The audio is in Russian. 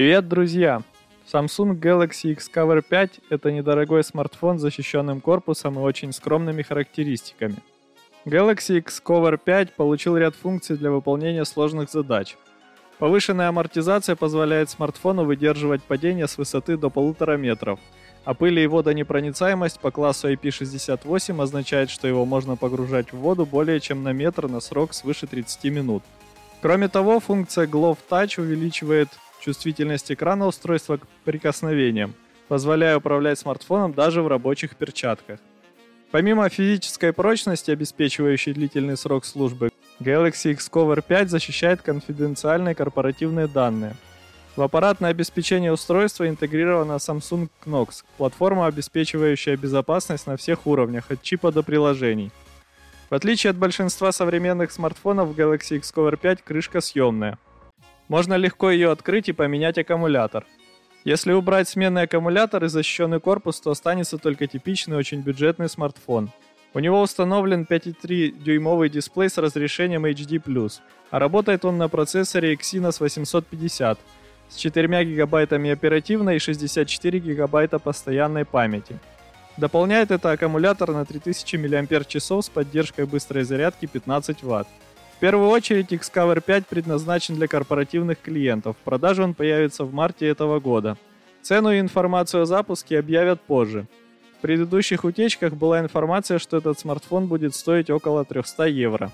Привет, друзья! Samsung Galaxy X-Cover 5 – это недорогой смартфон с защищенным корпусом и очень скромными характеристиками. Galaxy X-Cover 5 получил ряд функций для выполнения сложных задач. Повышенная амортизация позволяет смартфону выдерживать падение с высоты до 1,5 метров, а пыли и водонепроницаемость по классу IP68 означает, что его можно погружать в воду более чем на метр на срок свыше 30 минут. Кроме того, функция Glove Touch увеличивает чувствительность экрана устройства к прикосновениям, позволяя управлять смартфоном даже в рабочих перчатках. Помимо физической прочности, обеспечивающей длительный срок службы, Galaxy X-Cover 5 защищает конфиденциальные корпоративные данные. В аппаратное обеспечение устройства интегрирована Samsung Knox, платформа, обеспечивающая безопасность на всех уровнях, от чипа до приложений. В отличие от большинства современных смартфонов, Galaxy X-Cover 5 крышка съемная – можно легко ее открыть и поменять аккумулятор. Если убрать сменный аккумулятор и защищенный корпус, то останется только типичный очень бюджетный смартфон. У него установлен 5,3 дюймовый дисплей с разрешением HD+, а работает он на процессоре Exynos 850 с 4 гигабайтами оперативной и 64 гигабайта постоянной памяти. Дополняет это аккумулятор на 3000 мАч с поддержкой быстрой зарядки 15 Вт. Первую очередь Xcover 5 предназначен для корпоративных клиентов. В продаже он появится в марте этого года. Цену и информацию о запуске объявят позже. В предыдущих утечках была информация, что этот смартфон будет стоить около 300 евро.